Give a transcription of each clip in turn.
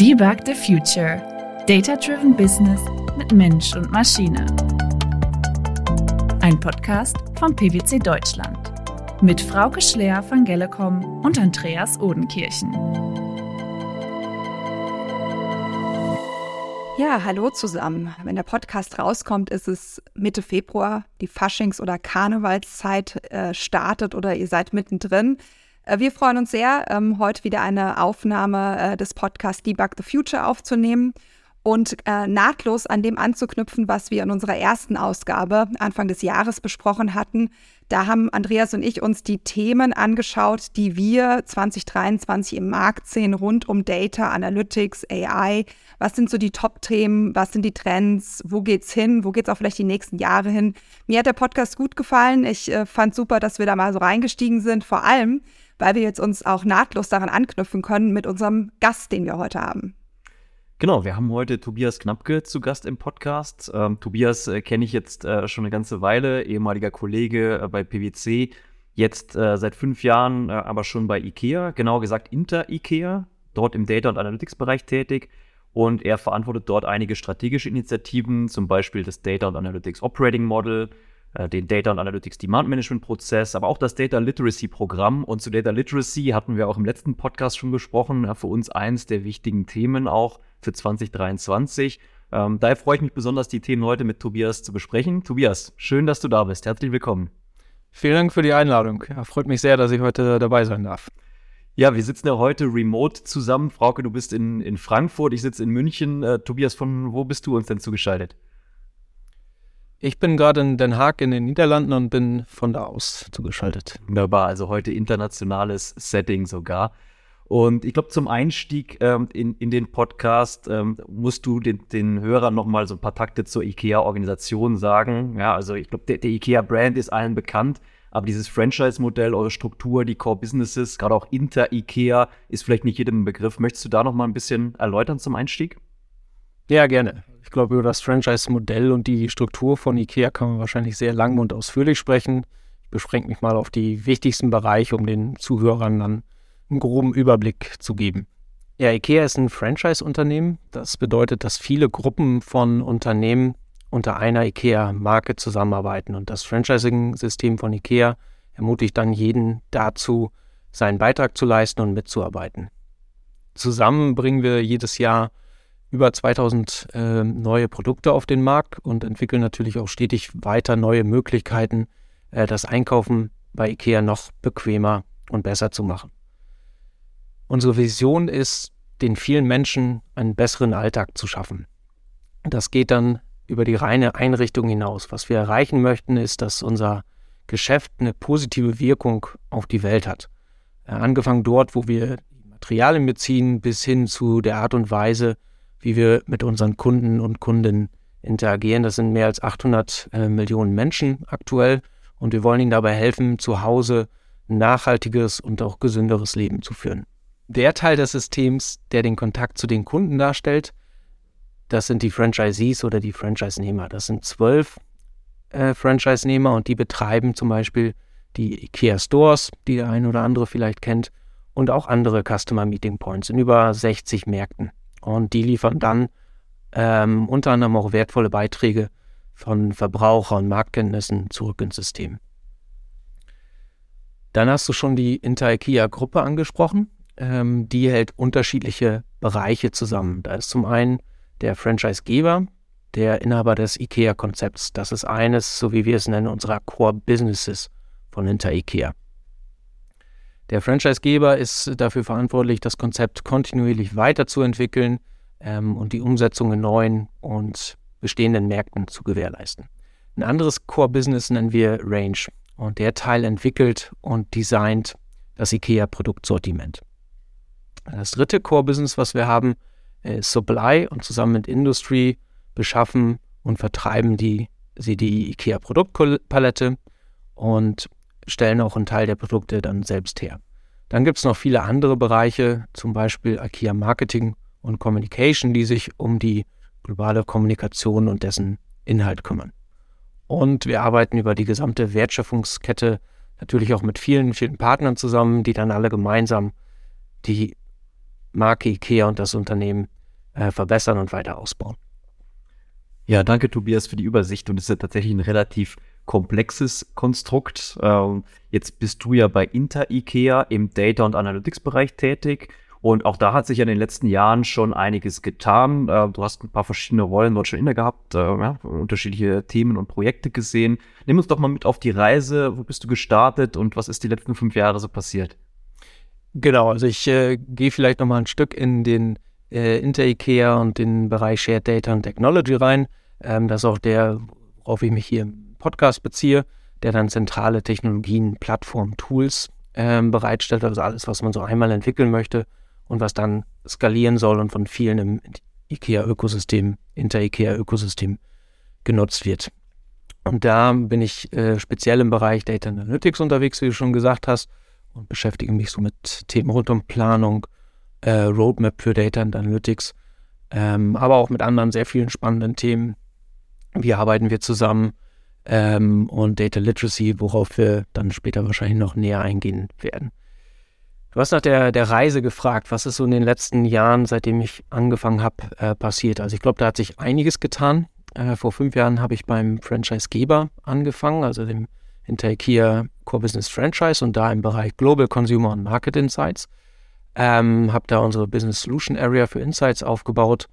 Debug the Future. Data-Driven Business mit Mensch und Maschine. Ein Podcast von PwC Deutschland. Mit Frauke Schler von Gellecom und Andreas Odenkirchen. Ja, hallo zusammen. Wenn der Podcast rauskommt, ist es Mitte Februar. Die Faschings- oder Karnevalszeit äh, startet oder ihr seid mittendrin. Äh, wir freuen uns sehr, ähm, heute wieder eine Aufnahme äh, des Podcasts Debug the Future aufzunehmen und äh, nahtlos an dem anzuknüpfen, was wir in unserer ersten Ausgabe Anfang des Jahres besprochen hatten. Da haben Andreas und ich uns die Themen angeschaut, die wir 2023 im Markt sehen rund um Data, Analytics, AI. Was sind so die Top-Themen? Was sind die Trends? Wo geht's hin? Wo geht's auch vielleicht die nächsten Jahre hin? Mir hat der Podcast gut gefallen. Ich äh, fand super, dass wir da mal so reingestiegen sind. Vor allem, weil wir jetzt uns auch nahtlos daran anknüpfen können mit unserem Gast, den wir heute haben. Genau, wir haben heute Tobias Knappke zu Gast im Podcast. Ähm, Tobias äh, kenne ich jetzt äh, schon eine ganze Weile, ehemaliger Kollege äh, bei PwC, jetzt äh, seit fünf Jahren äh, aber schon bei IKEA, genauer gesagt Inter IKEA, dort im Data- und Analytics-Bereich tätig. Und er verantwortet dort einige strategische Initiativen, zum Beispiel das Data und Analytics Operating Model, den Data und Analytics Demand Management Prozess, aber auch das Data Literacy Programm. Und zu Data Literacy hatten wir auch im letzten Podcast schon gesprochen. Für uns eins der wichtigen Themen auch für 2023. Ähm, daher freue ich mich besonders, die Themen heute mit Tobias zu besprechen. Tobias, schön, dass du da bist. Herzlich willkommen. Vielen Dank für die Einladung. Ja, freut mich sehr, dass ich heute dabei sein darf. Ja, wir sitzen ja heute remote zusammen. Frauke, du bist in, in Frankfurt, ich sitze in München. Äh, Tobias, von wo bist du uns denn zugeschaltet? Ich bin gerade in Den Haag in den Niederlanden und bin von da aus zugeschaltet. Wunderbar, also heute internationales Setting sogar. Und ich glaube, zum Einstieg ähm, in, in den Podcast ähm, musst du den, den Hörern noch mal so ein paar Takte zur IKEA-Organisation sagen. Ja, also ich glaube, der, der IKEA-Brand ist allen bekannt, aber dieses Franchise-Modell, eure Struktur, die Core-Businesses, gerade auch Inter-IKEA, ist vielleicht nicht jedem ein Begriff. Möchtest du da noch mal ein bisschen erläutern zum Einstieg? Ja, gerne. Ich glaube, über das Franchise-Modell und die Struktur von IKEA kann man wahrscheinlich sehr lang und ausführlich sprechen. Ich beschränke mich mal auf die wichtigsten Bereiche, um den Zuhörern dann einen groben Überblick zu geben. Ja, IKEA ist ein Franchise-Unternehmen. Das bedeutet, dass viele Gruppen von Unternehmen unter einer IKEA-Marke zusammenarbeiten. Und das Franchising-System von IKEA ermutigt dann jeden dazu, seinen Beitrag zu leisten und mitzuarbeiten. Zusammen bringen wir jedes Jahr über 2000 äh, neue Produkte auf den Markt und entwickeln natürlich auch stetig weiter neue Möglichkeiten, äh, das Einkaufen bei IKEA noch bequemer und besser zu machen. Unsere Vision ist, den vielen Menschen einen besseren Alltag zu schaffen. Das geht dann über die reine Einrichtung hinaus. Was wir erreichen möchten, ist, dass unser Geschäft eine positive Wirkung auf die Welt hat. Äh, angefangen dort, wo wir Materialien beziehen, bis hin zu der Art und Weise, wie wir mit unseren Kunden und Kundinnen interagieren. Das sind mehr als 800 äh, Millionen Menschen aktuell und wir wollen ihnen dabei helfen, zu Hause ein nachhaltiges und auch gesünderes Leben zu führen. Der Teil des Systems, der den Kontakt zu den Kunden darstellt, das sind die Franchisees oder die Franchise-Nehmer. Das sind zwölf äh, Franchise-Nehmer und die betreiben zum Beispiel die IKEA Stores, die der eine oder andere vielleicht kennt, und auch andere Customer Meeting Points in über 60 Märkten. Und die liefern dann ähm, unter anderem auch wertvolle Beiträge von Verbraucher- und Marktkenntnissen zurück ins System. Dann hast du schon die Inter-IKEA-Gruppe angesprochen. Ähm, die hält unterschiedliche Bereiche zusammen. Da ist zum einen der Franchisegeber, der Inhaber des IKEA-Konzepts. Das ist eines, so wie wir es nennen, unserer Core-Businesses von Inter-IKEA. Der Franchisegeber ist dafür verantwortlich, das Konzept kontinuierlich weiterzuentwickeln ähm, und die Umsetzung in neuen und bestehenden Märkten zu gewährleisten. Ein anderes Core-Business nennen wir Range und der Teil entwickelt und designt das IKEA-Produktsortiment. Das dritte Core-Business, was wir haben, ist Supply und zusammen mit Industry beschaffen und vertreiben die, sie die IKEA-Produktpalette und stellen auch einen Teil der Produkte dann selbst her. Dann gibt es noch viele andere Bereiche, zum Beispiel IKEA Marketing und Communication, die sich um die globale Kommunikation und dessen Inhalt kümmern. Und wir arbeiten über die gesamte Wertschöpfungskette natürlich auch mit vielen, vielen Partnern zusammen, die dann alle gemeinsam die Marke IKEA und das Unternehmen äh, verbessern und weiter ausbauen. Ja, danke Tobias für die Übersicht und es ist ja tatsächlich ein relativ komplexes Konstrukt. Ähm, jetzt bist du ja bei Inter IKEA im Data- und Analytics-Bereich tätig und auch da hat sich ja in den letzten Jahren schon einiges getan. Äh, du hast ein paar verschiedene Rollen dort schon inne gehabt, äh, ja, unterschiedliche Themen und Projekte gesehen. Nimm uns doch mal mit auf die Reise. Wo bist du gestartet und was ist die letzten fünf Jahre so passiert? Genau, also ich äh, gehe vielleicht noch mal ein Stück in den äh, Inter-IKEA und den Bereich Shared Data und Technology rein. Ähm, das ist auch der, worauf ich mich hier Podcast beziehe, der dann zentrale Technologien, Plattformen, Tools ähm, bereitstellt, also alles, was man so einmal entwickeln möchte und was dann skalieren soll und von vielen im IKEA-Ökosystem, Inter-IKEA-Ökosystem genutzt wird. Und da bin ich äh, speziell im Bereich Data Analytics unterwegs, wie du schon gesagt hast, und beschäftige mich so mit Themen rund um Planung, äh, Roadmap für Data and Analytics, ähm, aber auch mit anderen sehr vielen spannenden Themen. Wie arbeiten wir zusammen ähm, und Data Literacy, worauf wir dann später wahrscheinlich noch näher eingehen werden. Du hast nach der, der Reise gefragt, was ist so in den letzten Jahren, seitdem ich angefangen habe, äh, passiert. Also ich glaube, da hat sich einiges getan. Äh, vor fünf Jahren habe ich beim Franchisegeber angefangen, also dem Inter IKEA Core Business Franchise und da im Bereich Global Consumer und Market Insights. Ähm, habe da unsere Business Solution Area für Insights aufgebaut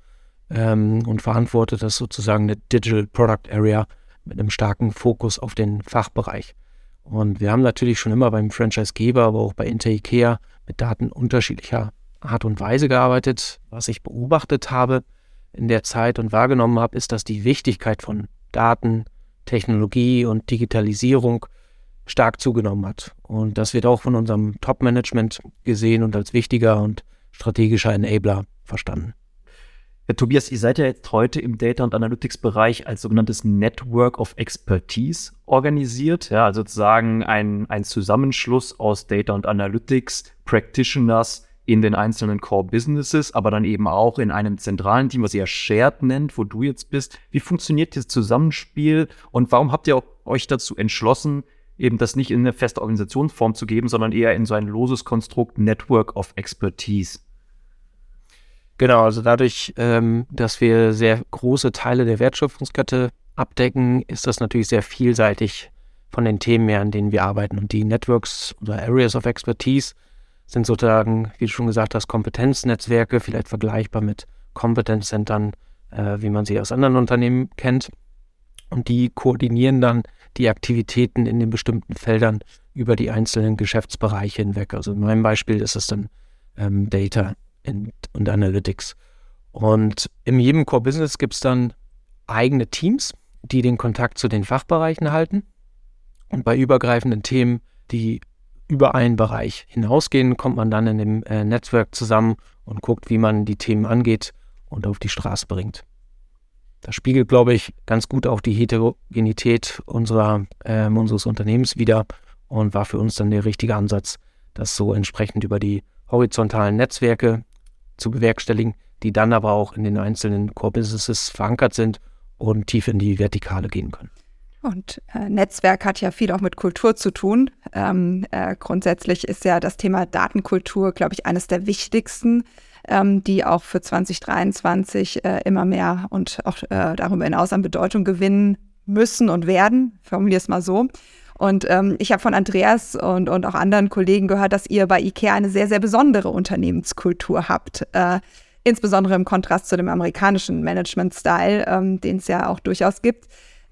ähm, und verantwortet das sozusagen eine Digital Product Area mit einem starken Fokus auf den Fachbereich. Und wir haben natürlich schon immer beim Franchisegeber, aber auch bei Inter IKEA mit Daten unterschiedlicher Art und Weise gearbeitet. Was ich beobachtet habe in der Zeit und wahrgenommen habe, ist, dass die Wichtigkeit von Daten, Technologie und Digitalisierung stark zugenommen hat. Und das wird auch von unserem Top-Management gesehen und als wichtiger und strategischer Enabler verstanden. Ja, Tobias, ihr seid ja jetzt heute im Data- und Analytics-Bereich als sogenanntes Network of Expertise organisiert. Ja, also sozusagen ein, ein Zusammenschluss aus Data und Analytics, Practitioners in den einzelnen Core Businesses, aber dann eben auch in einem zentralen Team, was ihr Shared nennt, wo du jetzt bist. Wie funktioniert das Zusammenspiel und warum habt ihr euch dazu entschlossen, eben das nicht in eine feste Organisationsform zu geben, sondern eher in so ein loses Konstrukt Network of Expertise? Genau, also dadurch, ähm, dass wir sehr große Teile der Wertschöpfungskette abdecken, ist das natürlich sehr vielseitig von den Themen her, an denen wir arbeiten. Und die Networks oder Areas of Expertise sind sozusagen, wie du schon gesagt hast, Kompetenznetzwerke, vielleicht vergleichbar mit Kompetenzcentern, äh, wie man sie aus anderen Unternehmen kennt. Und die koordinieren dann die Aktivitäten in den bestimmten Feldern über die einzelnen Geschäftsbereiche hinweg. Also in meinem Beispiel ist es dann ähm, Data und Analytics. Und in jedem Core Business gibt es dann eigene Teams, die den Kontakt zu den Fachbereichen halten. Und bei übergreifenden Themen, die über einen Bereich hinausgehen, kommt man dann in dem äh, Netzwerk zusammen und guckt, wie man die Themen angeht und auf die Straße bringt. Das spiegelt, glaube ich, ganz gut auch die Heterogenität unserer, äh, unseres Unternehmens wider und war für uns dann der richtige Ansatz, das so entsprechend über die horizontalen Netzwerke zu bewerkstelligen, die dann aber auch in den einzelnen Core Businesses verankert sind und tief in die Vertikale gehen können. Und äh, Netzwerk hat ja viel auch mit Kultur zu tun. Ähm, äh, grundsätzlich ist ja das Thema Datenkultur, glaube ich, eines der wichtigsten, ähm, die auch für 2023 äh, immer mehr und auch äh, darüber hinaus an Bedeutung gewinnen müssen und werden. Formuliere es mal so. Und ähm, ich habe von Andreas und, und auch anderen Kollegen gehört, dass ihr bei IKEA eine sehr, sehr besondere Unternehmenskultur habt. Äh, insbesondere im Kontrast zu dem amerikanischen Management-Style, ähm, den es ja auch durchaus gibt.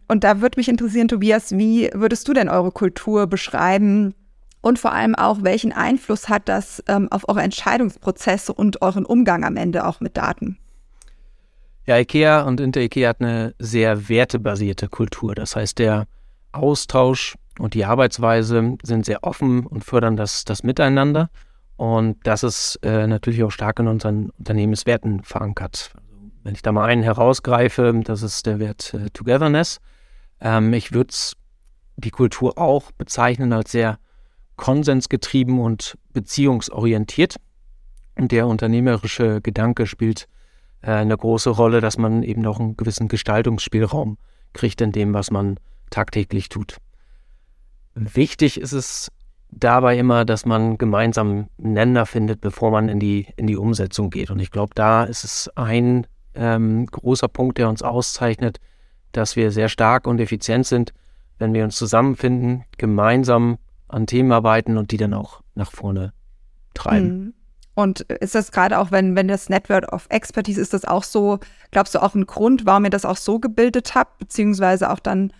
Und da würde mich interessieren, Tobias, wie würdest du denn eure Kultur beschreiben? Und vor allem auch, welchen Einfluss hat das ähm, auf eure Entscheidungsprozesse und euren Umgang am Ende auch mit Daten? Ja, IKEA und Inter IKEA hat eine sehr wertebasierte Kultur. Das heißt, der Austausch und die Arbeitsweise sind sehr offen und fördern das, das Miteinander. Und das ist äh, natürlich auch stark in unseren Unternehmenswerten verankert. Wenn ich da mal einen herausgreife, das ist der Wert äh, Togetherness. Ähm, ich würde die Kultur auch bezeichnen als sehr konsensgetrieben und beziehungsorientiert. Und der unternehmerische Gedanke spielt äh, eine große Rolle, dass man eben auch einen gewissen Gestaltungsspielraum kriegt in dem, was man tagtäglich tut. Wichtig ist es dabei immer, dass man gemeinsam Nenner findet, bevor man in die, in die Umsetzung geht. Und ich glaube, da ist es ein ähm, großer Punkt, der uns auszeichnet, dass wir sehr stark und effizient sind, wenn wir uns zusammenfinden, gemeinsam an Themen arbeiten und die dann auch nach vorne treiben. Mhm. Und ist das gerade auch, wenn, wenn das Network of Expertise, ist das auch so, glaubst du, auch ein Grund, warum ihr das auch so gebildet habt, beziehungsweise auch dann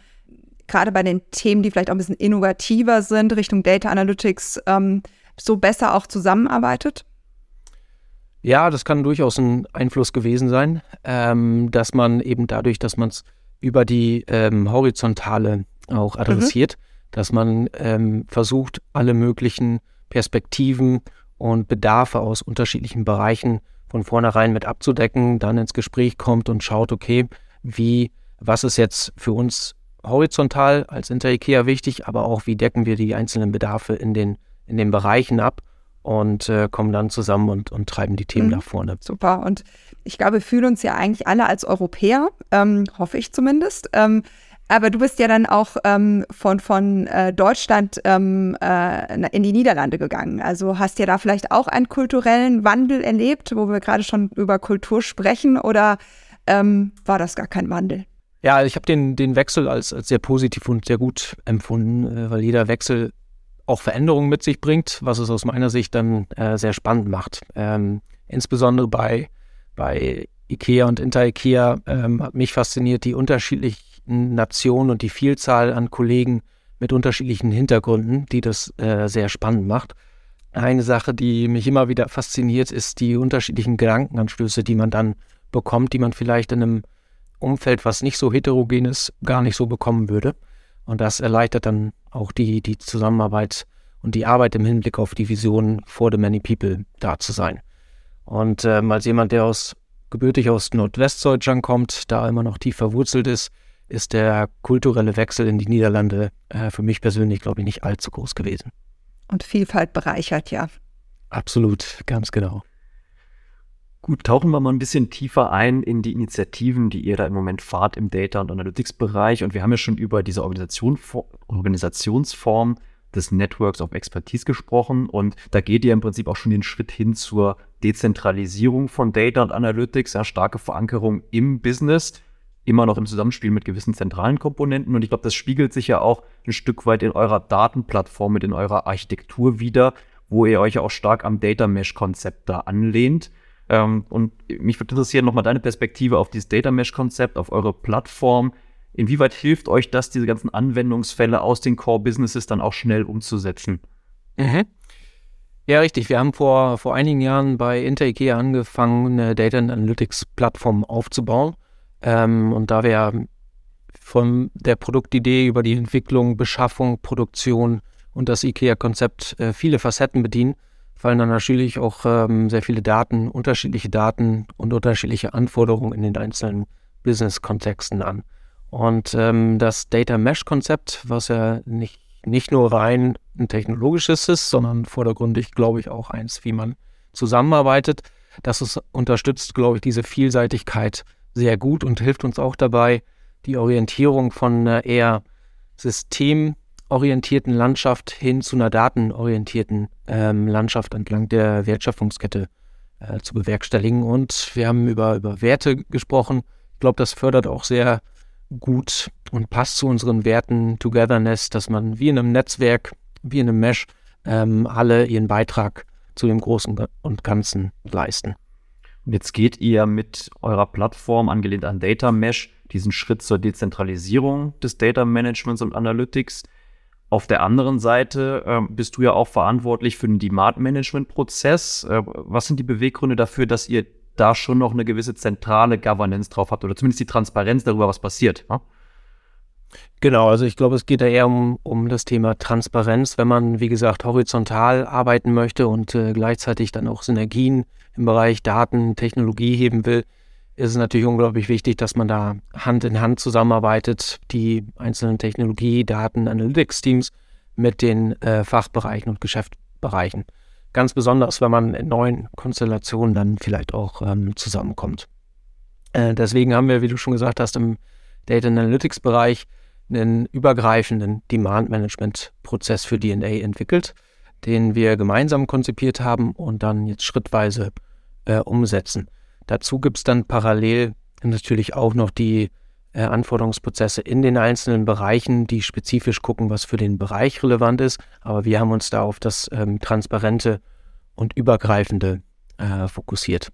gerade bei den Themen, die vielleicht auch ein bisschen innovativer sind, Richtung Data Analytics, ähm, so besser auch zusammenarbeitet? Ja, das kann durchaus ein Einfluss gewesen sein, ähm, dass man eben dadurch, dass man es über die ähm, horizontale auch adressiert, mhm. dass man ähm, versucht, alle möglichen Perspektiven und Bedarfe aus unterschiedlichen Bereichen von vornherein mit abzudecken, dann ins Gespräch kommt und schaut, okay, wie, was ist jetzt für uns horizontal als Inter-IKEA wichtig, aber auch, wie decken wir die einzelnen Bedarfe in den, in den Bereichen ab und äh, kommen dann zusammen und, und treiben die Themen mhm. nach vorne. Super. Und ich glaube, wir fühlen uns ja eigentlich alle als Europäer, ähm, hoffe ich zumindest. Ähm, aber du bist ja dann auch ähm, von, von äh, Deutschland ähm, äh, in die Niederlande gegangen. Also hast ja da vielleicht auch einen kulturellen Wandel erlebt, wo wir gerade schon über Kultur sprechen, oder ähm, war das gar kein Wandel? Ja, ich habe den, den Wechsel als, als sehr positiv und sehr gut empfunden, äh, weil jeder Wechsel auch Veränderungen mit sich bringt, was es aus meiner Sicht dann äh, sehr spannend macht. Ähm, insbesondere bei, bei IKEA und Inter-IKEA ähm, hat mich fasziniert die unterschiedlichen Nationen und die Vielzahl an Kollegen mit unterschiedlichen Hintergründen, die das äh, sehr spannend macht. Eine Sache, die mich immer wieder fasziniert, ist die unterschiedlichen Gedankenanstöße, die man dann bekommt, die man vielleicht in einem Umfeld, was nicht so heterogen ist, gar nicht so bekommen würde. Und das erleichtert dann auch die, die Zusammenarbeit und die Arbeit im Hinblick auf die Vision for the many people da zu sein. Und ähm, als jemand, der aus gebürtig aus Nordwestdeutschland kommt, da immer noch tief verwurzelt ist, ist der kulturelle Wechsel in die Niederlande äh, für mich persönlich, glaube ich, nicht allzu groß gewesen. Und Vielfalt bereichert, ja. Absolut, ganz genau. Gut, tauchen wir mal ein bisschen tiefer ein in die Initiativen, die ihr da im Moment fahrt im Data- und Analytics-Bereich. Und wir haben ja schon über diese Organisation, Organisationsform des Networks of Expertise gesprochen. Und da geht ihr im Prinzip auch schon den Schritt hin zur Dezentralisierung von Data und Analytics, ja, starke Verankerung im Business, immer noch im Zusammenspiel mit gewissen zentralen Komponenten. Und ich glaube, das spiegelt sich ja auch ein Stück weit in eurer Datenplattform, mit in eurer Architektur wieder, wo ihr euch ja auch stark am Data Mesh-Konzept da anlehnt. Ähm, und mich würde interessieren nochmal deine Perspektive auf dieses Data Mesh-Konzept, auf eure Plattform. Inwieweit hilft euch das, diese ganzen Anwendungsfälle aus den Core-Businesses dann auch schnell umzusetzen? Mhm. Ja, richtig. Wir haben vor, vor einigen Jahren bei InterIKEA angefangen, eine Data Analytics-Plattform aufzubauen. Ähm, und da wir von der Produktidee über die Entwicklung, Beschaffung, Produktion und das IKEA-Konzept äh, viele Facetten bedienen, fallen dann natürlich auch ähm, sehr viele Daten, unterschiedliche Daten und unterschiedliche Anforderungen in den einzelnen Business-Kontexten an. Und ähm, das Data Mesh-Konzept, was ja nicht, nicht nur rein ein technologisches ist, sondern vordergründig, glaube ich, auch eins, wie man zusammenarbeitet, das ist, unterstützt, glaube ich, diese Vielseitigkeit sehr gut und hilft uns auch dabei, die Orientierung von äh, eher System- orientierten Landschaft hin zu einer datenorientierten ähm, Landschaft entlang der Wertschöpfungskette äh, zu bewerkstelligen. Und wir haben über, über Werte gesprochen. Ich glaube, das fördert auch sehr gut und passt zu unseren Werten Togetherness, dass man wie in einem Netzwerk, wie in einem Mesh, ähm, alle ihren Beitrag zu dem Großen und Ganzen leisten. Und jetzt geht ihr mit eurer Plattform, angelehnt an Data Mesh, diesen Schritt zur Dezentralisierung des Data Managements und Analytics. Auf der anderen Seite äh, bist du ja auch verantwortlich für den Demand-Management-Prozess. Äh, was sind die Beweggründe dafür, dass ihr da schon noch eine gewisse zentrale Governance drauf habt oder zumindest die Transparenz darüber, was passiert? Ja? Genau, also ich glaube, es geht da eher um, um das Thema Transparenz, wenn man, wie gesagt, horizontal arbeiten möchte und äh, gleichzeitig dann auch Synergien im Bereich Daten, Technologie heben will, ist es natürlich unglaublich wichtig, dass man da Hand in Hand zusammenarbeitet, die einzelnen Technologie-, Daten-, Analytics-Teams mit den äh, Fachbereichen und Geschäftsbereichen. Ganz besonders, wenn man in neuen Konstellationen dann vielleicht auch ähm, zusammenkommt. Äh, deswegen haben wir, wie du schon gesagt hast, im Data Analytics-Bereich einen übergreifenden Demand-Management-Prozess für DNA entwickelt, den wir gemeinsam konzipiert haben und dann jetzt schrittweise äh, umsetzen. Dazu gibt es dann parallel natürlich auch noch die äh, Anforderungsprozesse in den einzelnen Bereichen, die spezifisch gucken, was für den Bereich relevant ist. Aber wir haben uns da auf das ähm, Transparente und Übergreifende äh, fokussiert.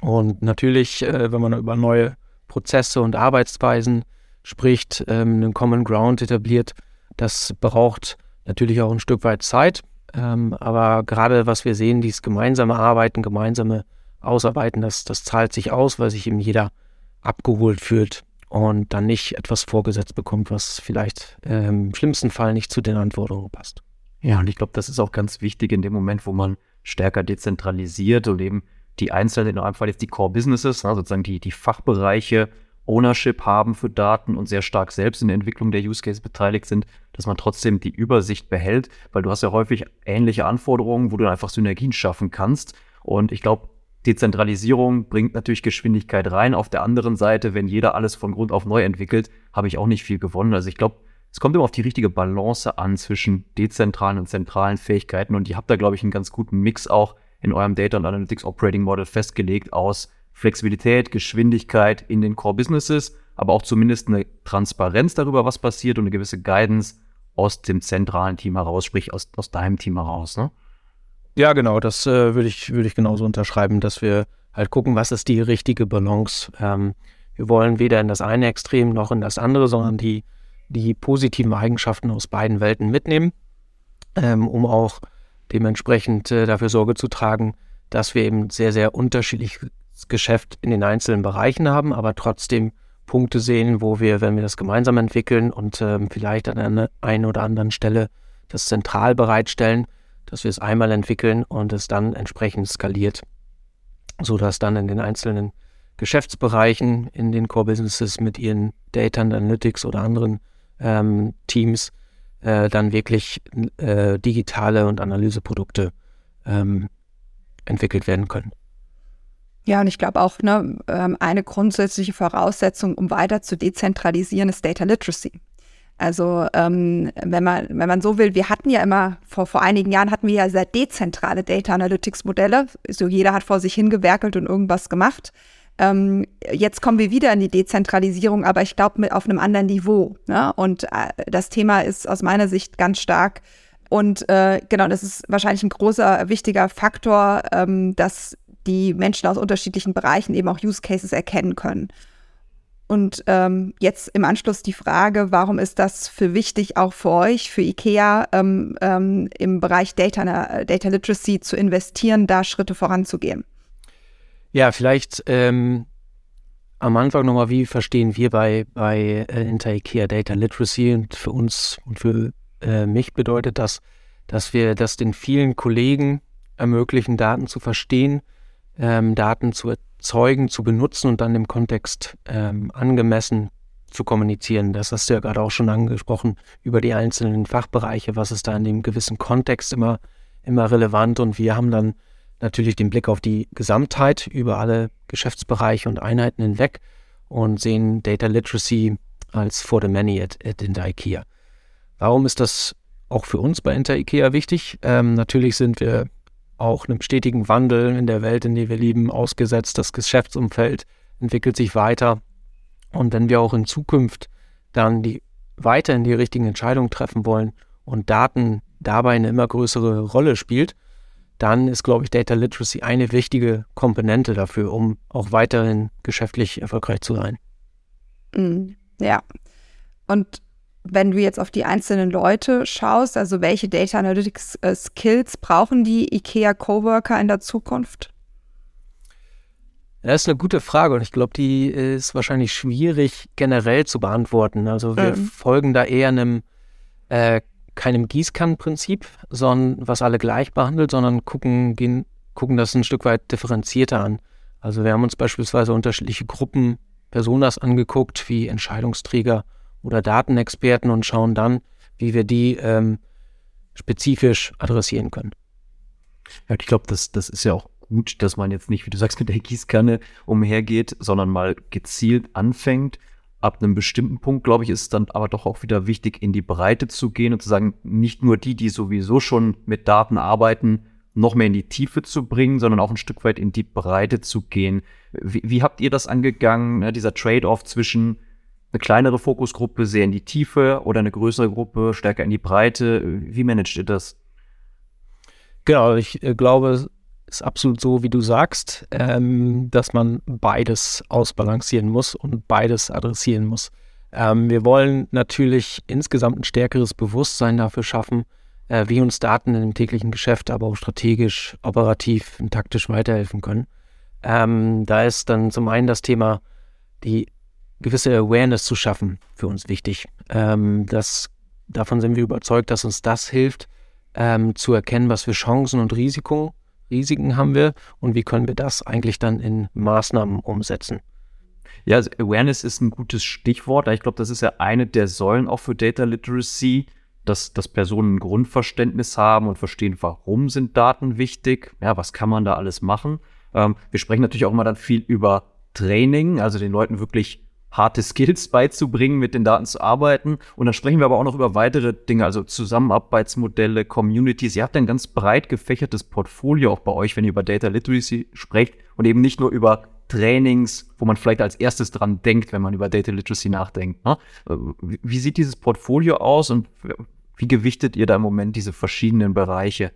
Und natürlich, äh, wenn man über neue Prozesse und Arbeitsweisen spricht, ähm, einen Common Ground etabliert, das braucht natürlich auch ein Stück weit Zeit. Ähm, aber gerade was wir sehen, dieses gemeinsame Arbeiten, gemeinsame Ausarbeiten, das, das zahlt sich aus, weil sich eben jeder abgeholt fühlt und dann nicht etwas vorgesetzt bekommt, was vielleicht äh, im schlimmsten Fall nicht zu den Anforderungen passt. Ja, und ich glaube, das ist auch ganz wichtig in dem Moment, wo man stärker dezentralisiert und eben die einzelnen, in eurem Fall jetzt die Core Businesses, ne, sozusagen die, die Fachbereiche Ownership haben für Daten und sehr stark selbst in der Entwicklung der Use Case beteiligt sind, dass man trotzdem die Übersicht behält, weil du hast ja häufig ähnliche Anforderungen, wo du einfach Synergien schaffen kannst. Und ich glaube, Dezentralisierung bringt natürlich Geschwindigkeit rein. Auf der anderen Seite, wenn jeder alles von Grund auf neu entwickelt, habe ich auch nicht viel gewonnen. Also ich glaube, es kommt immer auf die richtige Balance an zwischen dezentralen und zentralen Fähigkeiten. Und ihr habt da, glaube ich, einen ganz guten Mix auch in eurem Data und Analytics Operating Model festgelegt aus Flexibilität, Geschwindigkeit in den Core Businesses, aber auch zumindest eine Transparenz darüber, was passiert und eine gewisse Guidance aus dem zentralen Team heraus, sprich aus, aus deinem Team heraus. Ne? Ja, genau, das äh, würde ich, würd ich genauso unterschreiben, dass wir halt gucken, was ist die richtige Balance. Ähm, wir wollen weder in das eine Extrem noch in das andere, sondern die, die positiven Eigenschaften aus beiden Welten mitnehmen, ähm, um auch dementsprechend äh, dafür Sorge zu tragen, dass wir eben sehr, sehr unterschiedliches Geschäft in den einzelnen Bereichen haben, aber trotzdem Punkte sehen, wo wir, wenn wir das gemeinsam entwickeln und ähm, vielleicht an einer einen oder anderen Stelle das zentral bereitstellen, dass wir es einmal entwickeln und es dann entsprechend skaliert, sodass dann in den einzelnen Geschäftsbereichen, in den Core Businesses mit ihren Data Analytics oder anderen ähm, Teams äh, dann wirklich äh, digitale und Analyseprodukte ähm, entwickelt werden können. Ja, und ich glaube auch, ne, ähm, eine grundsätzliche Voraussetzung, um weiter zu dezentralisieren, ist Data Literacy. Also ähm, wenn man wenn man so will, wir hatten ja immer vor vor einigen Jahren hatten wir ja sehr dezentrale Data Analytics Modelle. So jeder hat vor sich hingewerkelt und irgendwas gemacht. Ähm, jetzt kommen wir wieder in die Dezentralisierung, aber ich glaube mit auf einem anderen Niveau. Ne? Und äh, das Thema ist aus meiner Sicht ganz stark. Und äh, genau, das ist wahrscheinlich ein großer wichtiger Faktor, ähm, dass die Menschen aus unterschiedlichen Bereichen eben auch Use Cases erkennen können. Und ähm, jetzt im Anschluss die Frage, warum ist das für wichtig, auch für euch, für IKEA, ähm, ähm, im Bereich Data, Data Literacy zu investieren, da Schritte voranzugehen? Ja, vielleicht ähm, am Anfang nochmal, wie verstehen wir bei, bei äh, Inter IKEA Data Literacy? Und für uns und für äh, mich bedeutet das, dass wir das den vielen Kollegen ermöglichen, Daten zu verstehen, ähm, Daten zu erzeugen, zu benutzen und dann im Kontext ähm, angemessen zu kommunizieren. Das hast du ja gerade auch schon angesprochen über die einzelnen Fachbereiche, was ist da in dem gewissen Kontext immer, immer relevant. Und wir haben dann natürlich den Blick auf die Gesamtheit über alle Geschäftsbereiche und Einheiten hinweg und sehen Data Literacy als for the many at, at Inter IKEA. Warum ist das auch für uns bei Inter IKEA wichtig? Ähm, natürlich sind wir auch einem stetigen Wandel in der Welt, in der wir leben, ausgesetzt. Das Geschäftsumfeld entwickelt sich weiter. Und wenn wir auch in Zukunft dann die weiterhin die richtigen Entscheidungen treffen wollen und Daten dabei eine immer größere Rolle spielt, dann ist, glaube ich, Data Literacy eine wichtige Komponente dafür, um auch weiterhin geschäftlich erfolgreich zu sein. Mm, ja. Und wenn du jetzt auf die einzelnen Leute schaust, also welche Data Analytics äh, Skills brauchen die IKEA Coworker in der Zukunft? Das ist eine gute Frage und ich glaube, die ist wahrscheinlich schwierig generell zu beantworten. Also wir mhm. folgen da eher einem äh, keinem Gießkannenprinzip, sondern was alle gleich behandelt, sondern gucken, gehen, gucken das ein Stück weit differenzierter an. Also wir haben uns beispielsweise unterschiedliche Gruppen Personas angeguckt, wie Entscheidungsträger oder Datenexperten und schauen dann, wie wir die ähm, spezifisch adressieren können. Ja, ich glaube, das, das ist ja auch gut, dass man jetzt nicht, wie du sagst, mit der Gießkanne umhergeht, sondern mal gezielt anfängt. ab einem bestimmten Punkt, glaube ich, ist es dann aber doch auch wieder wichtig, in die Breite zu gehen und zu sagen, nicht nur die, die sowieso schon mit Daten arbeiten, noch mehr in die Tiefe zu bringen, sondern auch ein Stück weit in die Breite zu gehen. Wie, wie habt ihr das angegangen, ne, dieser Trade-off zwischen eine kleinere Fokusgruppe sehr in die Tiefe oder eine größere Gruppe stärker in die Breite? Wie managt ihr das? Genau, ich äh, glaube, es ist absolut so, wie du sagst, ähm, dass man beides ausbalancieren muss und beides adressieren muss. Ähm, wir wollen natürlich insgesamt ein stärkeres Bewusstsein dafür schaffen, äh, wie uns Daten im täglichen Geschäft, aber auch strategisch, operativ und taktisch weiterhelfen können. Ähm, da ist dann zum einen das Thema, die gewisse Awareness zu schaffen, für uns wichtig. Ähm, das, davon sind wir überzeugt, dass uns das hilft, ähm, zu erkennen, was für Chancen und Risiken, Risiken haben wir und wie können wir das eigentlich dann in Maßnahmen umsetzen. Ja, also Awareness ist ein gutes Stichwort. Ich glaube, das ist ja eine der Säulen auch für Data Literacy, dass, dass Personen ein Grundverständnis haben und verstehen, warum sind Daten wichtig, ja, was kann man da alles machen. Ähm, wir sprechen natürlich auch immer dann viel über Training, also den Leuten wirklich harte Skills beizubringen, mit den Daten zu arbeiten. Und dann sprechen wir aber auch noch über weitere Dinge, also Zusammenarbeitsmodelle, Communities. Ihr habt ein ganz breit gefächertes Portfolio auch bei euch, wenn ihr über Data Literacy sprecht und eben nicht nur über Trainings, wo man vielleicht als erstes dran denkt, wenn man über Data Literacy nachdenkt. Ne? Wie sieht dieses Portfolio aus und wie gewichtet ihr da im Moment diese verschiedenen Bereiche?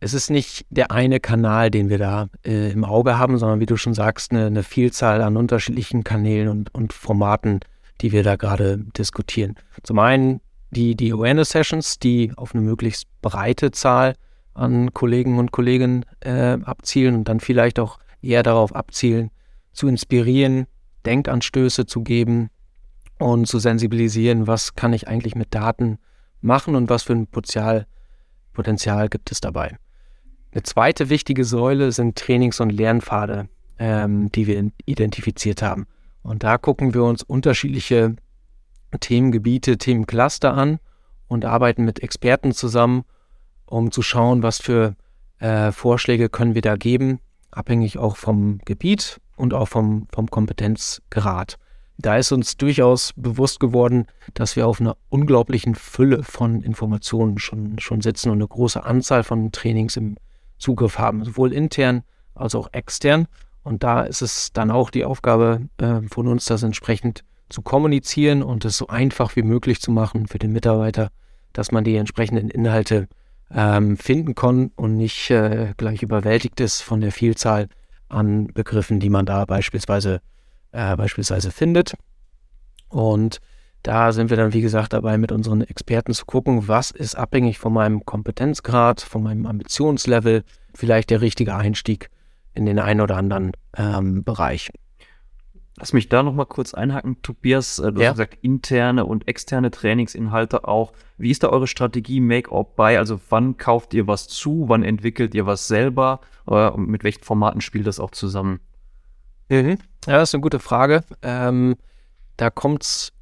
Es ist nicht der eine Kanal, den wir da äh, im Auge haben, sondern wie du schon sagst, eine, eine Vielzahl an unterschiedlichen Kanälen und, und, Formaten, die wir da gerade diskutieren. Zum einen die, die Awareness-Sessions, die auf eine möglichst breite Zahl an Kollegen und Kolleginnen äh, abzielen und dann vielleicht auch eher darauf abzielen, zu inspirieren, Denkanstöße zu geben und zu sensibilisieren, was kann ich eigentlich mit Daten machen und was für ein Potenzial, Potenzial gibt es dabei. Eine zweite wichtige Säule sind Trainings- und Lernpfade, ähm, die wir identifiziert haben. Und da gucken wir uns unterschiedliche Themengebiete, Themencluster an und arbeiten mit Experten zusammen, um zu schauen, was für äh, Vorschläge können wir da geben, abhängig auch vom Gebiet und auch vom, vom Kompetenzgrad. Da ist uns durchaus bewusst geworden, dass wir auf einer unglaublichen Fülle von Informationen schon, schon sitzen und eine große Anzahl von Trainings im, Zugriff haben, sowohl intern als auch extern. Und da ist es dann auch die Aufgabe äh, von uns, das entsprechend zu kommunizieren und es so einfach wie möglich zu machen für den Mitarbeiter, dass man die entsprechenden Inhalte ähm, finden kann und nicht äh, gleich überwältigt ist von der Vielzahl an Begriffen, die man da beispielsweise, äh, beispielsweise findet. Und da sind wir dann, wie gesagt, dabei, mit unseren Experten zu gucken, was ist abhängig von meinem Kompetenzgrad, von meinem Ambitionslevel, vielleicht der richtige Einstieg in den einen oder anderen ähm, Bereich. Lass mich da nochmal kurz einhaken, Tobias. Äh, du ja. hast gesagt, interne und externe Trainingsinhalte auch. Wie ist da eure Strategie Make or Buy? Also wann kauft ihr was zu? Wann entwickelt ihr was selber? Und mit welchen Formaten spielt das auch zusammen? Mhm. Ja, das ist eine gute Frage. Ähm, da kommt es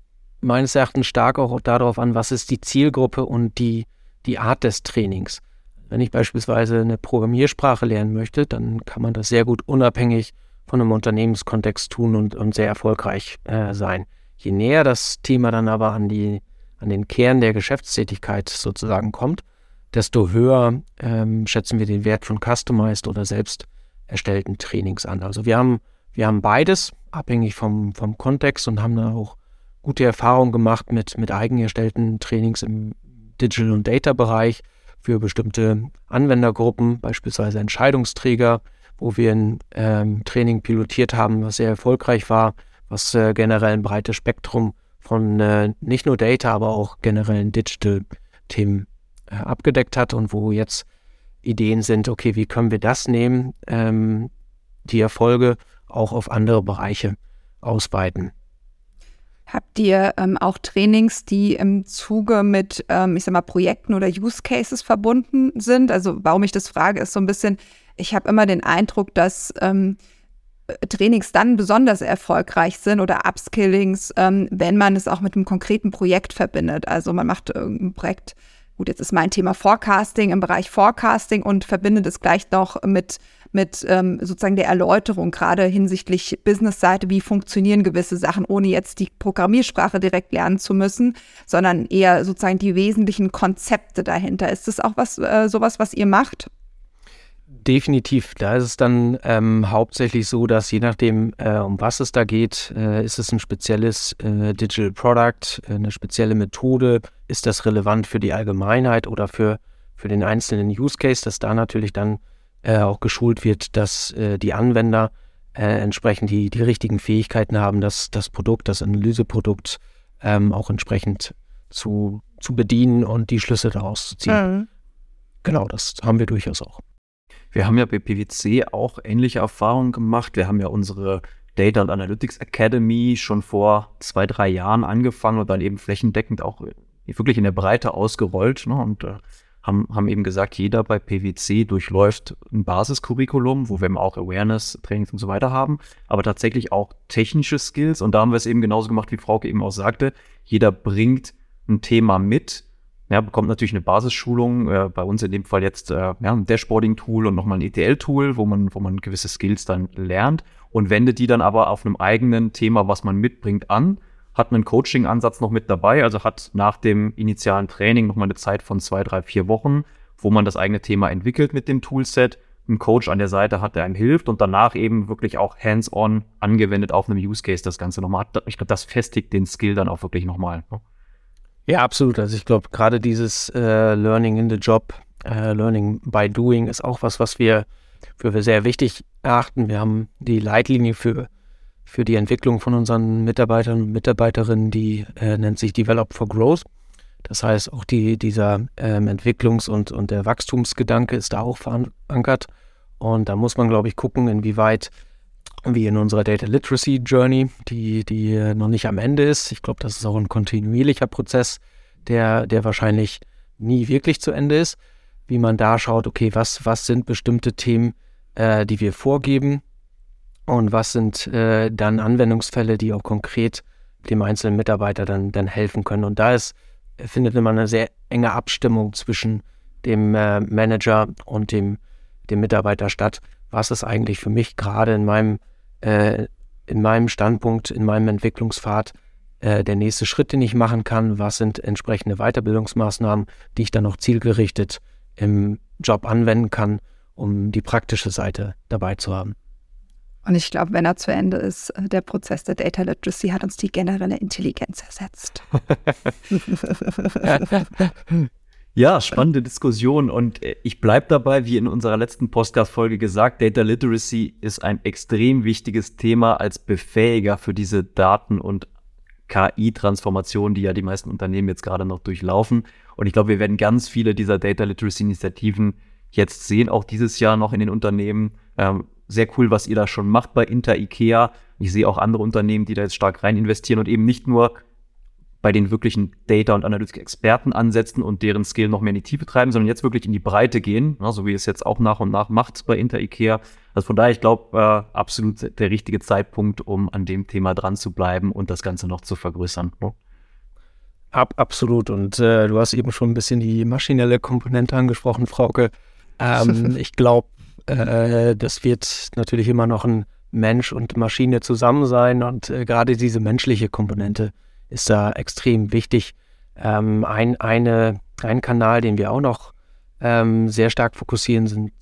meines Erachtens stark auch darauf an, was ist die Zielgruppe und die, die Art des Trainings. Wenn ich beispielsweise eine Programmiersprache lernen möchte, dann kann man das sehr gut unabhängig von einem Unternehmenskontext tun und, und sehr erfolgreich äh, sein. Je näher das Thema dann aber an, die, an den Kern der Geschäftstätigkeit sozusagen kommt, desto höher ähm, schätzen wir den Wert von customized oder selbst erstellten Trainings an. Also wir haben, wir haben beides, abhängig vom, vom Kontext und haben da auch gute Erfahrungen gemacht mit, mit eigen erstellten Trainings im Digital- und Data-Bereich für bestimmte Anwendergruppen, beispielsweise Entscheidungsträger, wo wir ein ähm, Training pilotiert haben, was sehr erfolgreich war, was äh, generell ein breites Spektrum von äh, nicht nur Data, aber auch generellen Digital-Themen äh, abgedeckt hat und wo jetzt Ideen sind, okay, wie können wir das nehmen, ähm, die Erfolge auch auf andere Bereiche ausweiten. Habt ihr ähm, auch Trainings, die im Zuge mit, ähm, ich sag mal, Projekten oder Use Cases verbunden sind? Also warum ich das frage, ist so ein bisschen, ich habe immer den Eindruck, dass ähm, Trainings dann besonders erfolgreich sind oder Upskillings, ähm, wenn man es auch mit einem konkreten Projekt verbindet. Also man macht irgendein Projekt, gut, jetzt ist mein Thema Forecasting im Bereich Forecasting und verbindet es gleich noch mit mit ähm, sozusagen der Erläuterung, gerade hinsichtlich Business-Seite, wie funktionieren gewisse Sachen, ohne jetzt die Programmiersprache direkt lernen zu müssen, sondern eher sozusagen die wesentlichen Konzepte dahinter. Ist das auch was, äh, sowas, was ihr macht? Definitiv. Da ist es dann ähm, hauptsächlich so, dass je nachdem, äh, um was es da geht, äh, ist es ein spezielles äh, Digital Product, äh, eine spezielle Methode, ist das relevant für die Allgemeinheit oder für, für den einzelnen Use Case, dass da natürlich dann äh, auch geschult wird, dass äh, die Anwender entsprechend die, die richtigen Fähigkeiten haben, dass das Produkt, das Analyseprodukt ähm, auch entsprechend zu, zu bedienen und die Schlüsse daraus zu ziehen. Mhm. Genau, das haben wir durchaus auch. Wir haben ja bei PwC auch ähnliche Erfahrungen gemacht. Wir haben ja unsere Data and Analytics Academy schon vor zwei, drei Jahren angefangen und dann eben flächendeckend auch wirklich in der Breite ausgerollt ne? und äh, haben, haben eben gesagt, jeder bei PwC durchläuft ein Basiscurriculum, wo wir eben auch Awareness, Trainings und so weiter haben, aber tatsächlich auch technische Skills. Und da haben wir es eben genauso gemacht, wie Frauke eben auch sagte. Jeder bringt ein Thema mit, ja, bekommt natürlich eine Basisschulung, äh, bei uns in dem Fall jetzt äh, ja, ein Dashboarding-Tool und nochmal ein ETL-Tool, wo man, wo man gewisse Skills dann lernt und wendet die dann aber auf einem eigenen Thema, was man mitbringt, an, hat einen Coaching-Ansatz noch mit dabei, also hat nach dem initialen Training nochmal eine Zeit von zwei, drei, vier Wochen, wo man das eigene Thema entwickelt mit dem Toolset, einen Coach an der Seite hat, der einem hilft und danach eben wirklich auch hands-on angewendet auf einem Use Case das Ganze nochmal hat. Ich glaube, das festigt den Skill dann auch wirklich nochmal. Ne? Ja, absolut. Also ich glaube, gerade dieses äh, Learning in the Job, äh, Learning by Doing ist auch was, was wir für sehr wichtig erachten. Wir haben die Leitlinie für, für die Entwicklung von unseren Mitarbeitern und Mitarbeiterinnen, die äh, nennt sich Develop for Growth. Das heißt, auch die, dieser ähm, Entwicklungs- und, und der Wachstumsgedanke ist da auch verankert. Und da muss man, glaube ich, gucken, inwieweit wie in unserer Data Literacy Journey, die, die noch nicht am Ende ist. Ich glaube, das ist auch ein kontinuierlicher Prozess, der, der wahrscheinlich nie wirklich zu Ende ist. Wie man da schaut, okay, was, was sind bestimmte Themen, äh, die wir vorgeben und was sind äh, dann Anwendungsfälle, die auch konkret dem einzelnen Mitarbeiter dann, dann helfen können. Und da ist, findet immer eine sehr enge Abstimmung zwischen dem äh, Manager und dem, dem Mitarbeiter statt. Was ist eigentlich für mich gerade in meinem äh, in meinem Standpunkt, in meinem Entwicklungspfad äh, der nächste Schritt, den ich machen kann? Was sind entsprechende Weiterbildungsmaßnahmen, die ich dann auch zielgerichtet im Job anwenden kann, um die praktische Seite dabei zu haben? Und ich glaube, wenn er zu Ende ist, äh, der Prozess der Data Literacy hat uns die generelle Intelligenz ersetzt. Ja, spannende Diskussion und äh, ich bleibe dabei, wie in unserer letzten Podcast-Folge gesagt, Data Literacy ist ein extrem wichtiges Thema als Befähiger für diese Daten- und KI-Transformation, die ja die meisten Unternehmen jetzt gerade noch durchlaufen. Und ich glaube, wir werden ganz viele dieser Data Literacy-Initiativen jetzt sehen, auch dieses Jahr noch in den Unternehmen. Ähm, sehr cool, was ihr da schon macht bei Inter IKEA. Ich sehe auch andere Unternehmen, die da jetzt stark rein investieren und eben nicht nur bei den wirklichen Data- und Analytics-Experten ansetzen und deren Skill noch mehr in die Tiefe treiben, sondern jetzt wirklich in die Breite gehen, ne, so wie es jetzt auch nach und nach macht bei Inter IKEA. Also von daher, ich glaube, äh, absolut der richtige Zeitpunkt, um an dem Thema dran zu bleiben und das Ganze noch zu vergrößern. Ne? Ab, absolut. Und äh, du hast eben schon ein bisschen die maschinelle Komponente angesprochen, Frauke. Ähm, ich glaube, äh, das wird natürlich immer noch ein Mensch und Maschine zusammen sein und äh, gerade diese menschliche Komponente ist da extrem wichtig. Ähm, ein, eine, ein Kanal, den wir auch noch ähm, sehr stark fokussieren, sind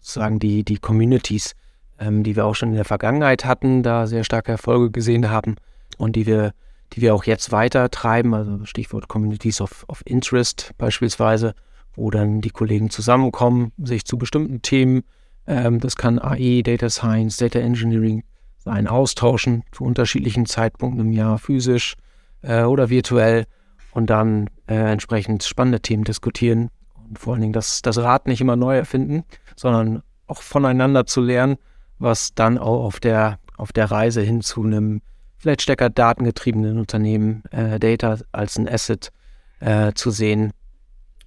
sozusagen die, die Communities, ähm, die wir auch schon in der Vergangenheit hatten, da sehr starke Erfolge gesehen haben und die wir, die wir auch jetzt weiter treiben, also Stichwort Communities of, of Interest beispielsweise, wo dann die Kollegen zusammenkommen, sich zu bestimmten Themen, ähm, das kann AI, Data Science, Data Engineering sein, austauschen zu unterschiedlichen Zeitpunkten im Jahr, physisch, äh, oder virtuell und dann äh, entsprechend spannende Themen diskutieren und vor allen Dingen das, das Rad nicht immer neu erfinden, sondern auch voneinander zu lernen, was dann auch auf der, auf der Reise hin zu einem vielleicht stärker datengetriebenen Unternehmen, äh, Data als ein Asset äh, zu sehen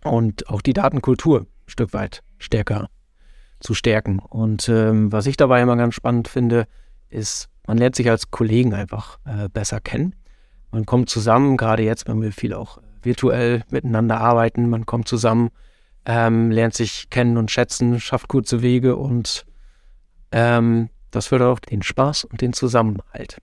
und auch die Datenkultur ein Stück weit stärker zu stärken. Und ähm, was ich dabei immer ganz spannend finde, ist, man lernt sich als Kollegen einfach äh, besser kennen man kommt zusammen, gerade jetzt, wenn wir viel auch virtuell miteinander arbeiten, man kommt zusammen, ähm, lernt sich kennen und schätzen, schafft kurze Wege und Ähm, das fördert auch den Spaß und den Zusammenhalt.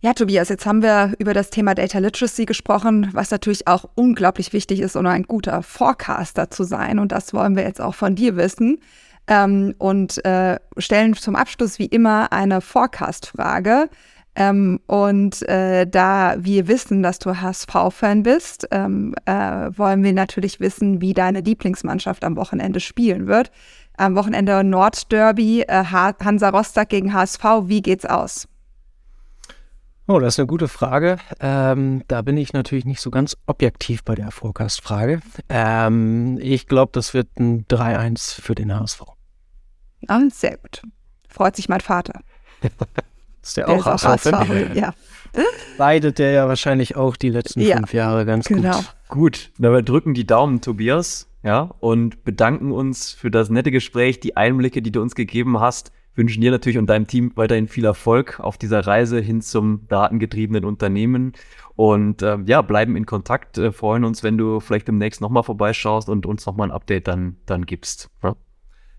Ja, Tobias, jetzt haben wir über das Thema Data Literacy gesprochen, was natürlich auch unglaublich wichtig ist, um ein guter Forecaster zu sein. Und das wollen wir jetzt auch von dir wissen. Ähm, und äh, stellen zum Abschluss wie immer eine Forecast-Frage. Ähm, und äh, da wir wissen, dass du HSV-Fan bist, ähm, äh, wollen wir natürlich wissen, wie deine Lieblingsmannschaft am Wochenende spielen wird. Am Wochenende Nordderby, äh, Hansa Rostock gegen HSV. Wie geht's aus? Oh, das ist eine gute Frage. Ähm, da bin ich natürlich nicht so ganz objektiv bei der Forecast-Frage. Ähm, ich glaube, das wird ein 3-1 für den HSV. Ah, sehr gut. Freut sich mein Vater. ist der, der auch HSV-Fan? Ja. Leidet der ja wahrscheinlich auch die letzten ja, fünf Jahre ganz genau. gut. Gut, na, wir drücken die Daumen, Tobias, ja, und bedanken uns für das nette Gespräch, die Einblicke, die du uns gegeben hast wünschen dir natürlich und deinem Team weiterhin viel Erfolg auf dieser Reise hin zum datengetriebenen Unternehmen. Und äh, ja, bleiben in Kontakt, äh, freuen uns, wenn du vielleicht demnächst nochmal vorbeischaust und uns nochmal ein Update dann, dann gibst. Ja?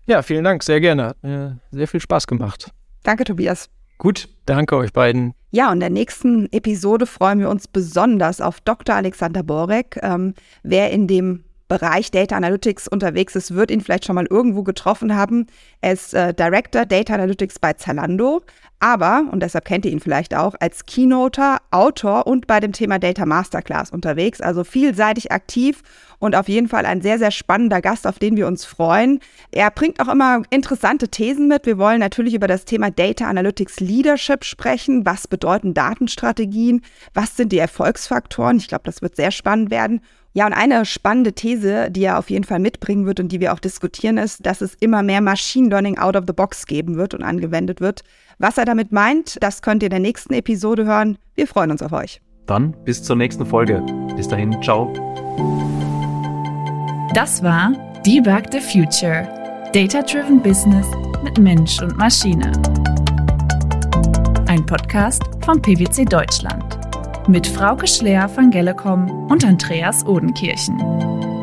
Ja, vielen Dank, sehr gerne. Hat mir sehr viel Spaß gemacht. Danke, Tobias. Gut, danke euch beiden. Ja, und in der nächsten Episode freuen wir uns besonders auf Dr. Alexander Borek. Ähm, wer in dem Bereich Data Analytics unterwegs ist, wird ihn vielleicht schon mal irgendwo getroffen haben. Er ist äh, Director Data Analytics bei Zalando, aber, und deshalb kennt ihr ihn vielleicht auch, als Keynoter, Autor und bei dem Thema Data Masterclass unterwegs. Also vielseitig aktiv und auf jeden Fall ein sehr, sehr spannender Gast, auf den wir uns freuen. Er bringt auch immer interessante Thesen mit. Wir wollen natürlich über das Thema Data Analytics Leadership sprechen. Was bedeuten Datenstrategien? Was sind die Erfolgsfaktoren? Ich glaube, das wird sehr spannend werden. Ja, und eine spannende These, die er auf jeden Fall mitbringen wird und die wir auch diskutieren, ist, dass es immer mehr Machine Learning out of the box geben wird und angewendet wird. Was er damit meint, das könnt ihr in der nächsten Episode hören. Wir freuen uns auf euch. Dann bis zur nächsten Folge. Bis dahin, ciao. Das war Debug the Future. Data-Driven Business mit Mensch und Maschine. Ein Podcast von PwC Deutschland mit Frauke Schleer von Gellecom und Andreas Odenkirchen.